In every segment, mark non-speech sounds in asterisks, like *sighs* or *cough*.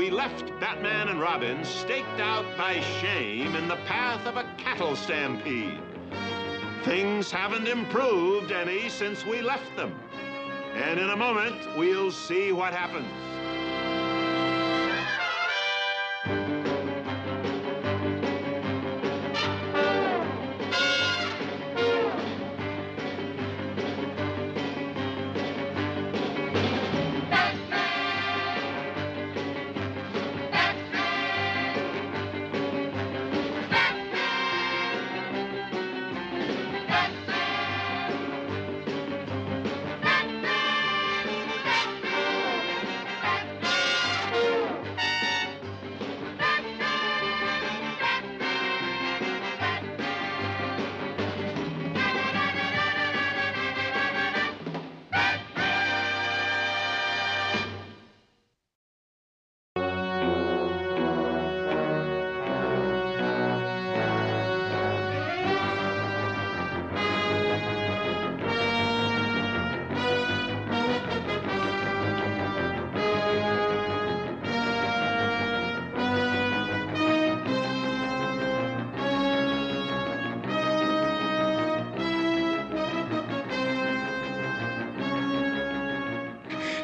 we left Batman and Robin staked out by shame in the path of a cattle stampede. Things haven't improved any since we left them. And in a moment, we'll see what happens.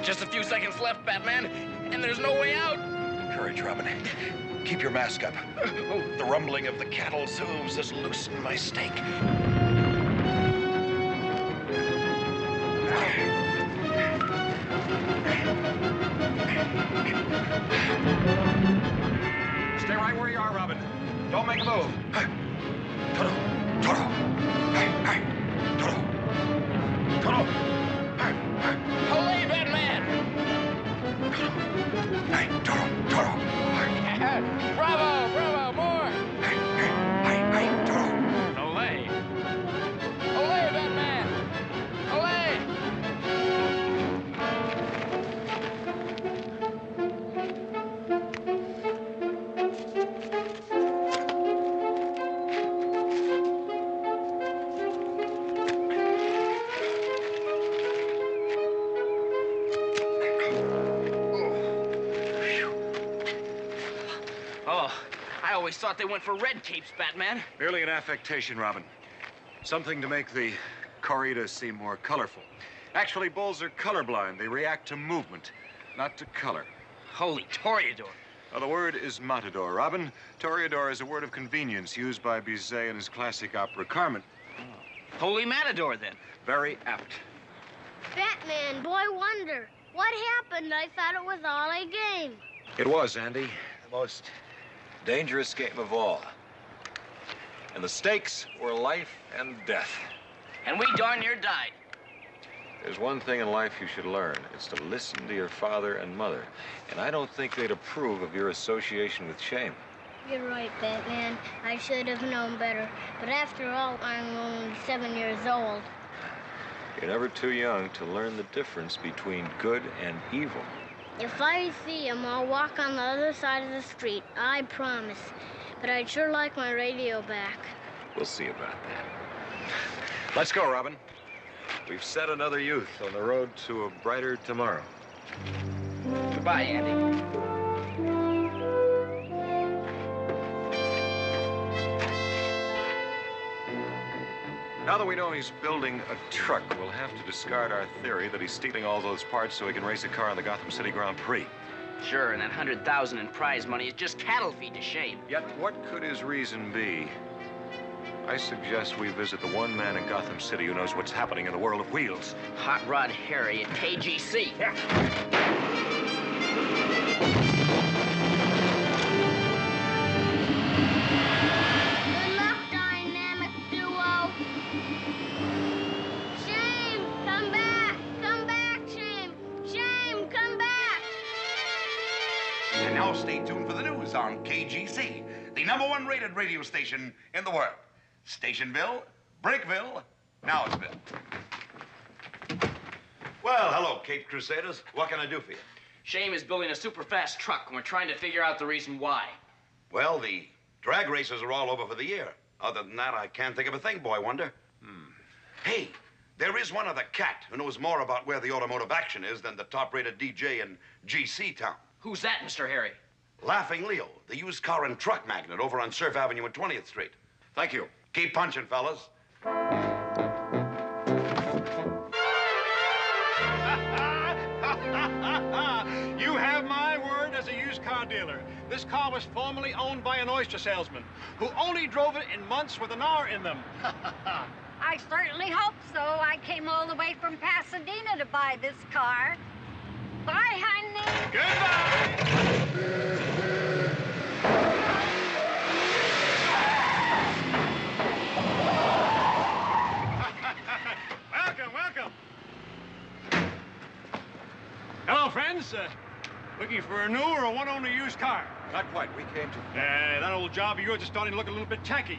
Just a few seconds left, Batman, and there's no way out. Courage, Robin. Keep your mask up. Oh. The rumbling of the cattle's hooves has loosened my stake. Stay right where you are, Robin. Don't make a move. Always thought they went for red capes, Batman. Merely an affectation, Robin. Something to make the corrida seem more colorful. Actually, bulls are colorblind. They react to movement, not to color. Holy Toreador. Now, the word is matador, Robin. Toreador is a word of convenience used by Bizet in his classic opera Carmen. Holy Matador, then. Very apt. Batman, Boy Wonder. What happened? I thought it was all a game. It was, Andy. The most dangerous game of all. And the stakes were life and death. And we darn near died. There's one thing in life you should learn. It's to listen to your father and mother. And I don't think they'd approve of your association with shame. You're right, Batman. I should have known better. But after all, I'm only seven years old. You're never too young to learn the difference between good and evil. If I see him, I'll walk on the other side of the street. I promise. But I'd sure like my radio back. We'll see about that. Let's go, Robin. We've set another youth on the road to a brighter tomorrow. Goodbye, Andy. Now that we know he's building a truck, we'll have to discard our theory that he's stealing all those parts so he can race a car in the Gotham City Grand Prix. Sure, and that hundred thousand in prize money is just cattle feed to shame. Yet, what could his reason be? I suggest we visit the one man in Gotham City who knows what's happening in the world of wheels. Hot Rod Harry at KGC. Good on KGC, the number one rated radio station in the world. Stationville, Brickville, Nowsville. Well, hello, Cape Crusaders. What can I do for you? Shame is building a super fast truck, and we're trying to figure out the reason why. Well, the drag races are all over for the year. Other than that, I can't think of a thing, boy wonder. Hmm. Hey, there is one other cat who knows more about where the automotive action is than the top-rated DJ in GC town. Who's that, Mr. Harry? Laughing Leo, the used car and truck magnet over on Surf Avenue and 20th Street. Thank you. Keep punching, fellas. *laughs* you have my word as a used car dealer. This car was formerly owned by an oyster salesman who only drove it in months with an R in them. *laughs* I certainly hope so. I came all the way from Pasadena to buy this car. Bye, honey. Goodbye. *laughs* welcome, welcome. Hello, friends. Uh, looking for a new or a one-owner used car? Not quite. We came to. Uh, that old job of yours is starting to look a little bit tacky.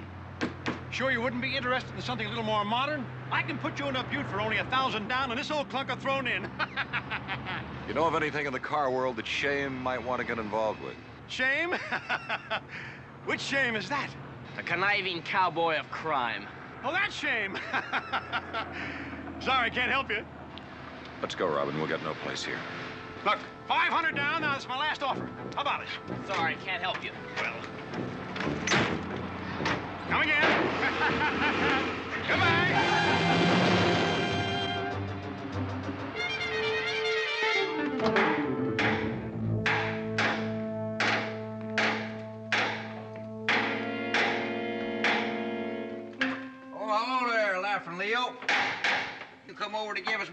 Sure you wouldn't be interested in something a little more modern? I can put you in a butte for only a thousand down and this old clunker thrown in. *laughs* You know of anything in the car world that Shame might want to get involved with? shame? *laughs* Which shame is that? The conniving cowboy of crime. Oh, that's shame. *laughs* Sorry, can't help you. Let's go, Robin. We'll get no place here. Look, 500 down, now that's my last offer. How about it? Sorry, can't help you. Well. Come again. *laughs* Goodbye.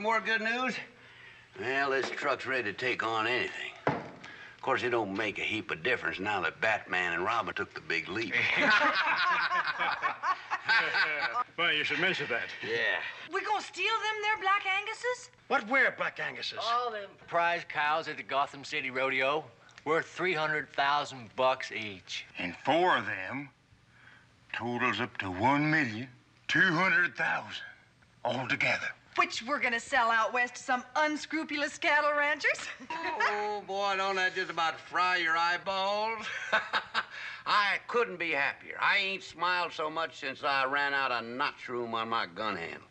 More good news? Well, this truck's ready to take on anything. Of course, it don't make a heap of difference now that Batman and Robin took the big leap. *laughs* *laughs* well, you should mention that. yeah. We gonna steal them there, Black Angus's? What where, Black Angus's? All them prize cows at the Gotham City Rodeo worth 300,000 bucks each. And four of them totals up to one million two hundred thousand altogether. Which we're gonna sell out west to some unscrupulous cattle ranchers. *laughs* oh, boy, don't that just about fry your eyeballs? *laughs* I couldn't be happier. I ain't smiled so much since I ran out of notch room on my gun handle.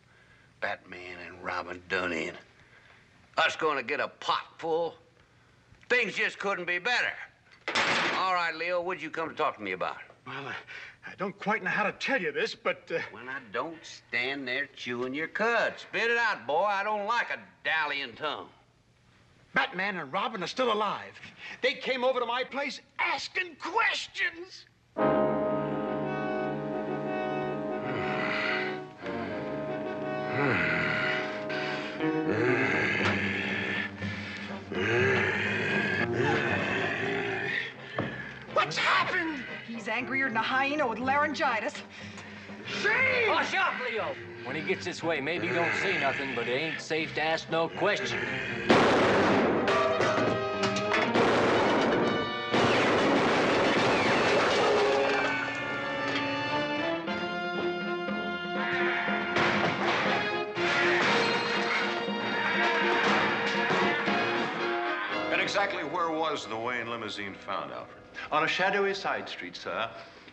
Batman and Robin done in. Us gonna get a pot full? Things just couldn't be better. All right, Leo, what'd you come to talk to me about? Well, uh, I don't quite know how to tell you this, but. Uh... Well, now, don't stand there chewing your cud. Spit it out, boy. I don't like a dallying tongue. Batman and Robin are still alive. They came over to my place asking questions. *sighs* What's happened? He's angrier than a hyena with laryngitis. Shame! Hush up, Leo. When he gets this way, maybe he don't say nothing, but it ain't safe to ask no question. And exactly where was the Wayne limousine found, Alfred? On a shadowy side street, sir,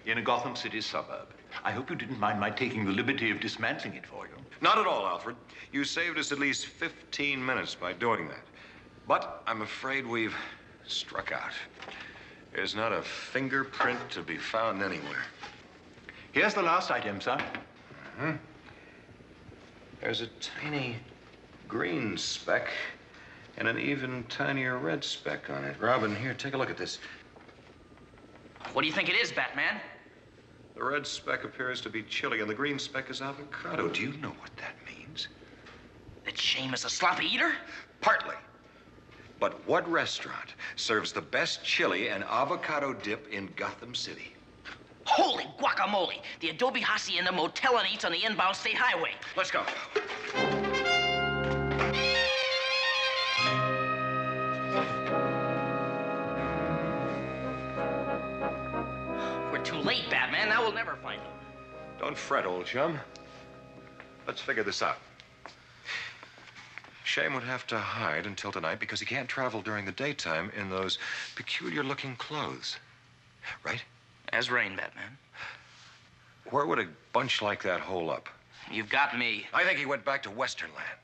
in a Gotham City suburb. I hope you didn't mind my taking the liberty of dismantling it for you. Not at all, Alfred. You saved us at least 15 minutes by doing that. But I'm afraid we've struck out. There's not a fingerprint to be found anywhere. Here's the last item, sir. Hmm? There's a tiny green speck and an even tinier red speck on it. Robin, here, take a look at this. What do you think it is, Batman? The red speck appears to be chili, and the green speck is avocado. Do you know what that means? That Shame is a sloppy eater? Partly. But what restaurant serves the best chili and avocado dip in Gotham City? Holy guacamole! The Adobe Hacienda Motel and Eats on the inbound state highway. Let's go. We'll never find them. Don't fret, old chum. Let's figure this out. Shame would have to hide until tonight because he can't travel during the daytime in those peculiar looking clothes. Right? As rain, Batman. Where would a bunch like that hole up? You've got me. I think he went back to Westernland.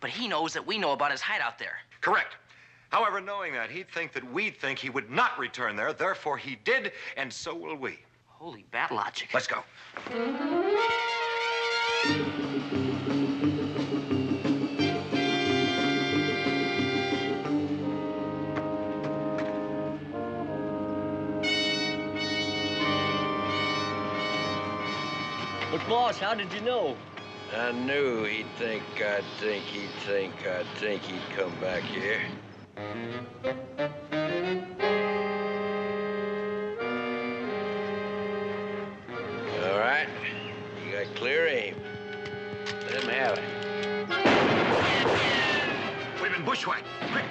But he knows that we know about his hideout there. Correct. However, knowing that, he'd think that we'd think he would not return there. Therefore, he did, and so will we. Holy bat logic. Let's go. But boss, how did you know? I knew he'd think, I'd think, he'd think, I'd think he'd come back here.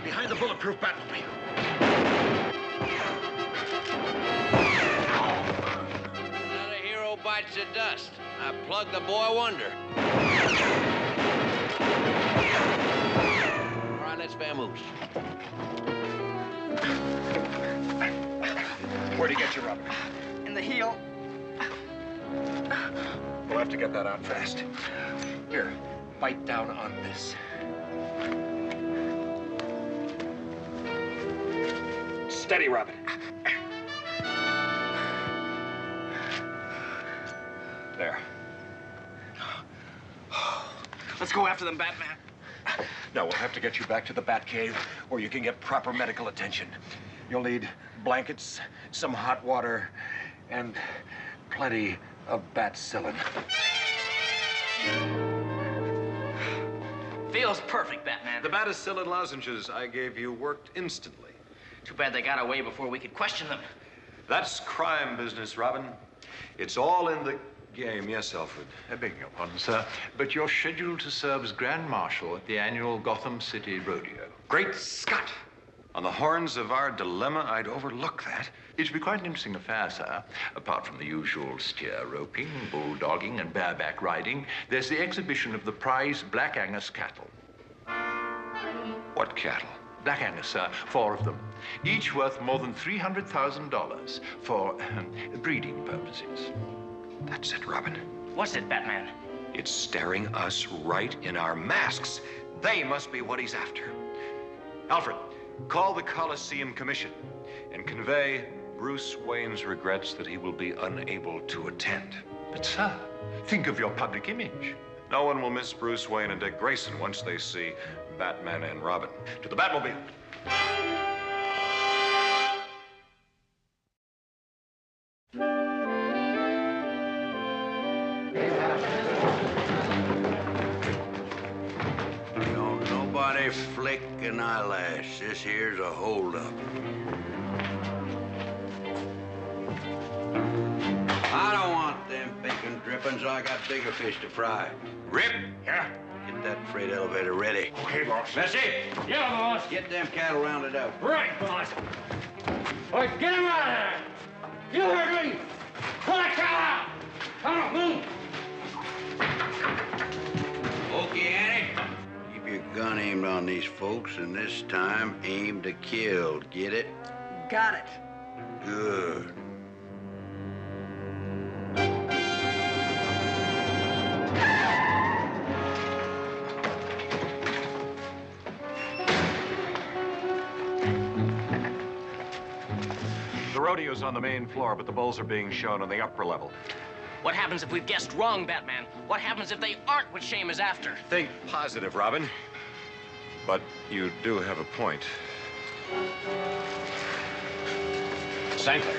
Behind the bulletproof Batmobile. Another hero bites the dust. I plugged the boy Wonder. All right, let's vamoose. Where'd he get you, Robin? In the heel. We'll have to get that out fast. Here, bite down on this. Steady, Robin. There. Let's go after them, Batman. No, we'll have to get you back to the Batcave where you can get proper medical attention. You'll need blankets, some hot water, and plenty of batcillin. Feels perfect, Batman. The Batacillin lozenges I gave you worked instantly. Too bad they got away before we could question them. That's crime business, Robin. It's all in the game. Yes, Alfred. I beg your pardon, sir, but you're scheduled to serve as Grand Marshal at the annual Gotham City Rodeo. Great Scott! On the horns of our dilemma, I'd overlook that. It should be quite an interesting affair, sir. Apart from the usual steer roping, bulldogging, and bareback riding, there's the exhibition of the prize Black Angus cattle. What cattle? Black Angus, sir, four of them. Each worth more than $300,000 for um, breeding purposes. That's it, Robin. What's it, Batman? It's staring us right in our masks. They must be what he's after. Alfred, call the Coliseum Commission and convey Bruce Wayne's regrets that he will be unable to attend. But, sir, think of your public image. No one will miss Bruce Wayne and Dick Grayson once they see Batman and Robin. To the Batmobile. Don't nobody flick an eyelash. This here's a holdup. I don't want them bacon drippings. I got bigger fish to fry. Rip! Yeah? Get that freight elevator ready. Okay, boss. That's it. Yeah, boss. Get them cattle rounded up. Right, boss. All right, get him out of there. You heard me. Pull that cow out. Come on, move. Okay, Annie. Keep your gun aimed on these folks, and this time aim to kill. Get it? Got it. Good. The on the main floor, but the bulls are being shown on the upper level. What happens if we've guessed wrong, Batman? What happens if they aren't what Shame is after? Think positive, Robin. But you do have a point. Sankler.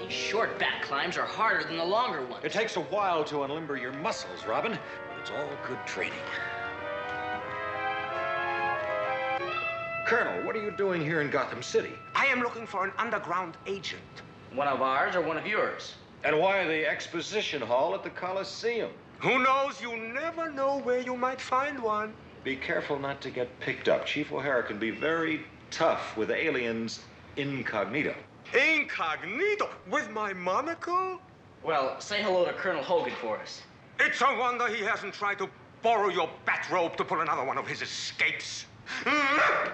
These short bat climbs are harder than the longer ones. It takes a while to unlimber your muscles, Robin, but it's all good training. Colonel, what are you doing here in Gotham City? I am looking for an underground agent. One of ours or one of yours? And why the exposition hall at the Coliseum? Who knows? You never know where you might find one. Be careful not to get picked up. Chief O'Hara can be very tough with aliens incognito. Incognito with my monocle? Well, say hello to Colonel Hogan for us. It's a wonder he hasn't tried to borrow your bathrobe to pull another one of his escapes. All right. *laughs*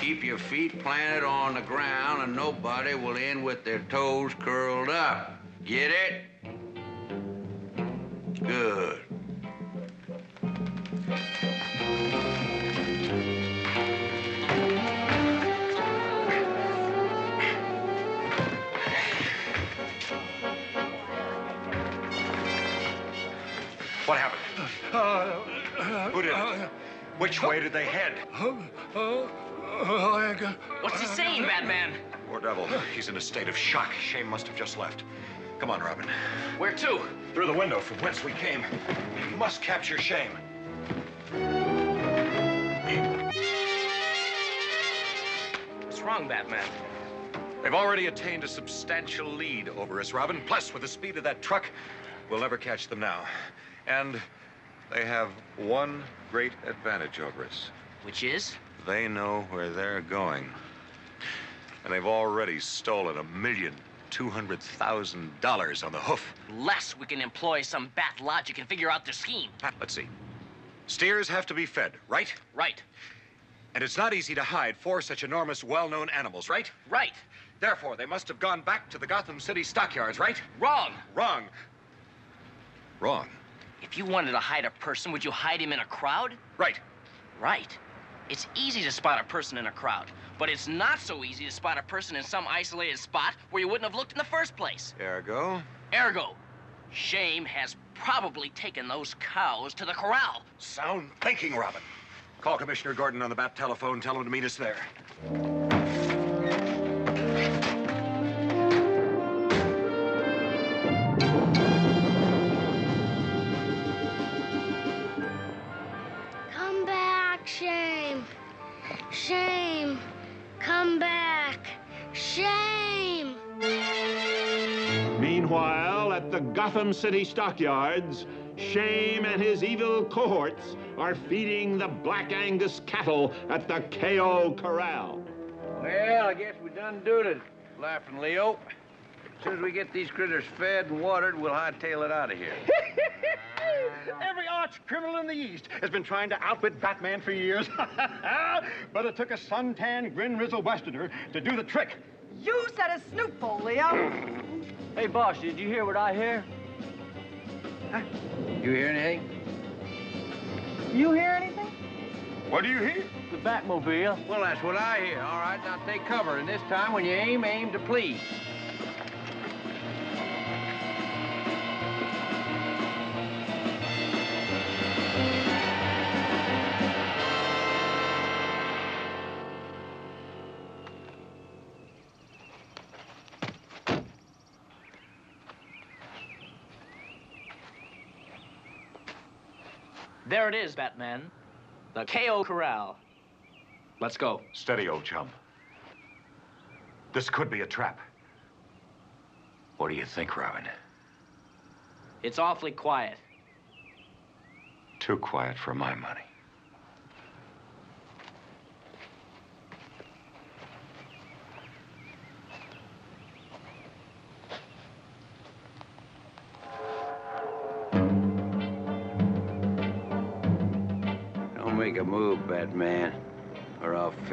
keep your feet planted on the ground and nobody will end with their toes curled up. Get it? Good. What happened? Uh, uh, Who did it? Uh, Which way did they head? What's he saying, Batman? Poor devil. He's in a state of shock. Shame must have just left. Come on, Robin. Where to? Through the window from whence we came. We must capture Shame. What's wrong, Batman? They've already attained a substantial lead over us, Robin. Plus, with the speed of that truck, we'll never catch them now. And they have one great advantage over us. Which is? They know where they're going. And they've already stolen a million two hundred thousand dollars on the hoof. Less we can employ some bat logic and figure out their scheme. Ah, let's see. Steers have to be fed, right? Right. And it's not easy to hide four such enormous, well-known animals, right? Right. Therefore, they must have gone back to the Gotham City stockyards, right? Wrong. Wrong. Wrong. If you wanted to hide a person, would you hide him in a crowd? Right. Right. It's easy to spot a person in a crowd, but it's not so easy to spot a person in some isolated spot where you wouldn't have looked in the first place. Ergo? Ergo, Shame has probably taken those cows to the corral. Sound thinking, Robin. Call Commissioner Gordon on the bat telephone. Tell him to meet us there. Gotham City stockyards, Shame and his evil cohorts are feeding the Black Angus cattle at the KO Corral. Well, I guess we done did it, Laughing Leo. As soon as we get these critters fed and watered, we'll hightail it out of here. *laughs* Every arch criminal in the East has been trying to outwit Batman for years. *laughs* but it took a suntan, grin rizzle Westerner to do the trick. You said a snoopful, Leo. Hey, boss, did you hear what I hear? Huh? You hear anything? You hear anything? What do you hear? The Batmobile. Well, that's what I hear. All right, now take cover. And this time, when you aim, aim to please. There it is, Batman. The KO Corral. Let's go. Steady, old chum. This could be a trap. What do you think, Robin? It's awfully quiet. Too quiet for my money.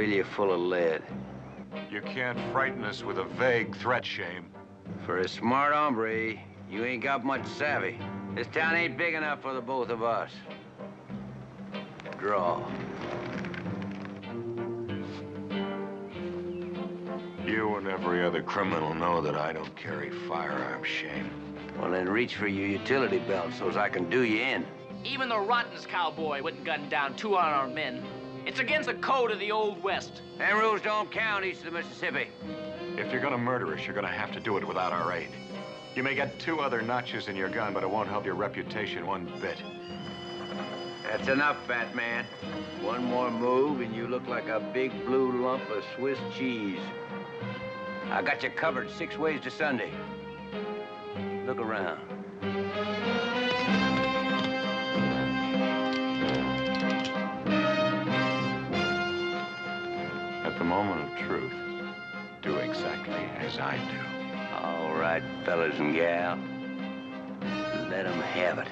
Fill you full of lead. You can't frighten us with a vague threat, Shame. For a smart hombre, you ain't got much savvy. This town ain't big enough for the both of us. Draw. You and every other criminal know that I don't carry firearms, Shame. Well, then reach for your utility belt so's I can do you in. Even the Rotten's cowboy wouldn't gun down two unarmed men. It's against the code of the Old West. Them rules don't count east of the Mississippi. If you're gonna murder us, you're gonna have to do it without our aid. You may get two other notches in your gun, but it won't help your reputation one bit. That's enough, fat man. One more move and you look like a big blue lump of Swiss cheese. I got you covered six ways to Sunday. Look around. fellas and gal. Let them have it.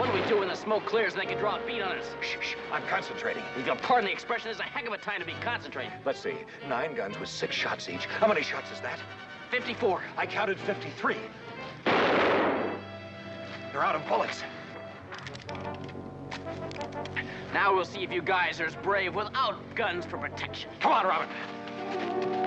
What do we do when the smoke clears and they can draw a bead on us? Shh, shh, I'm concentrating. Your pardon the expression, there's a heck of a time to be concentrating. Let's see, nine guns with six shots each. How many shots is that? 54. I counted 53. They're out of bullets. Now we'll see if you guys are as brave without guns for protection. Come on, Robin.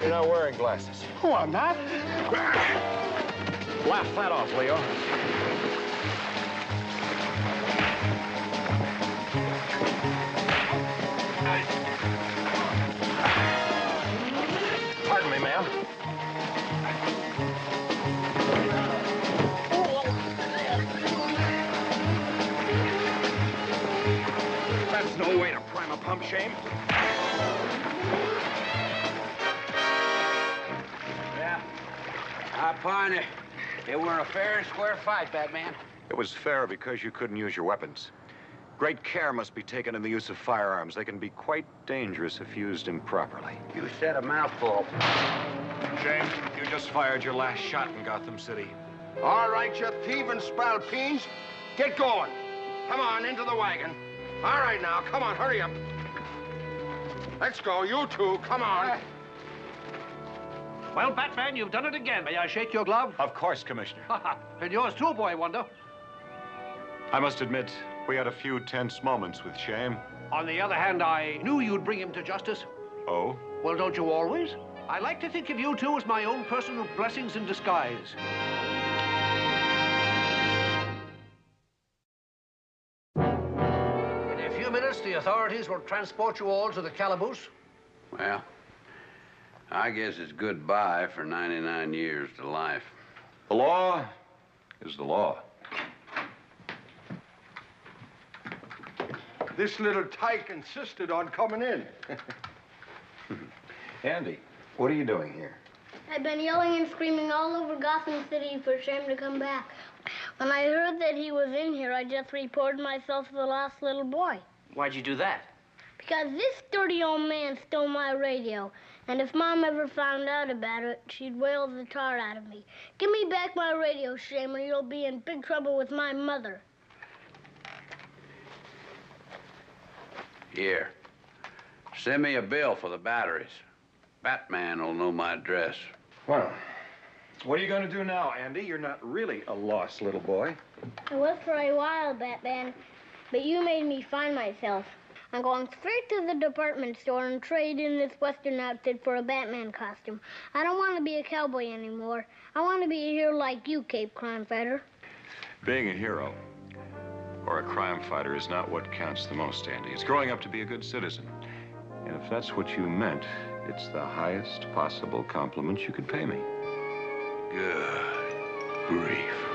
You're not wearing glasses. Oh, I'm not. Laugh that off, Leo. Pardon me, ma'am. That's no way to prime a pump, Shame. I pardon you. It were a fair and square fight, Batman. It was fair because you couldn't use your weapons. Great care must be taken in the use of firearms. They can be quite dangerous if used improperly. You said a mouthful. Shame, you just fired your last shot in Gotham City. All right, you thieving spalpeens. Get going. Come on, into the wagon. All right, now, come on, hurry up. Let's go, you two, come on. Uh, Well, Batman, you've done it again. May I shake your glove? Of course, Commissioner. and yours too, boy wonder. I must admit, we had a few tense moments with Shame. On the other hand, I knew you'd bring him to justice. Oh? Well, don't you always? I like to think of you two as my own personal blessings in disguise. In a few minutes, the authorities will transport you all to the calaboose. Well, I guess it's goodbye for 99 years to life. The law is the law. This little tyke insisted on coming in. *laughs* Andy, what are you doing here? I've been yelling and screaming all over Gotham City for Shame to come back. When I heard that he was in here, I just reported myself as the lost little boy. Why'd you do that? Because this dirty old man stole my radio. And if Mom ever found out about it, she'd wail the tar out of me. Give me back my radio, Shame, or you'll be in big trouble with my mother. Here. Send me a bill for the batteries. Batman will know my address. Well, what are you going to do now, Andy? You're not really a lost little boy. I was for a while, Batman, but you made me find myself. I'm going straight to the department store and trade in this Western outfit for a Batman costume. I don't want to be a cowboy anymore. I want to be a hero like you, Cape Crime Fighter. Being a hero or a crime fighter is not what counts the most, Andy. It's growing up to be a good citizen. And if that's what you meant, it's the highest possible compliment you could pay me. Good grief.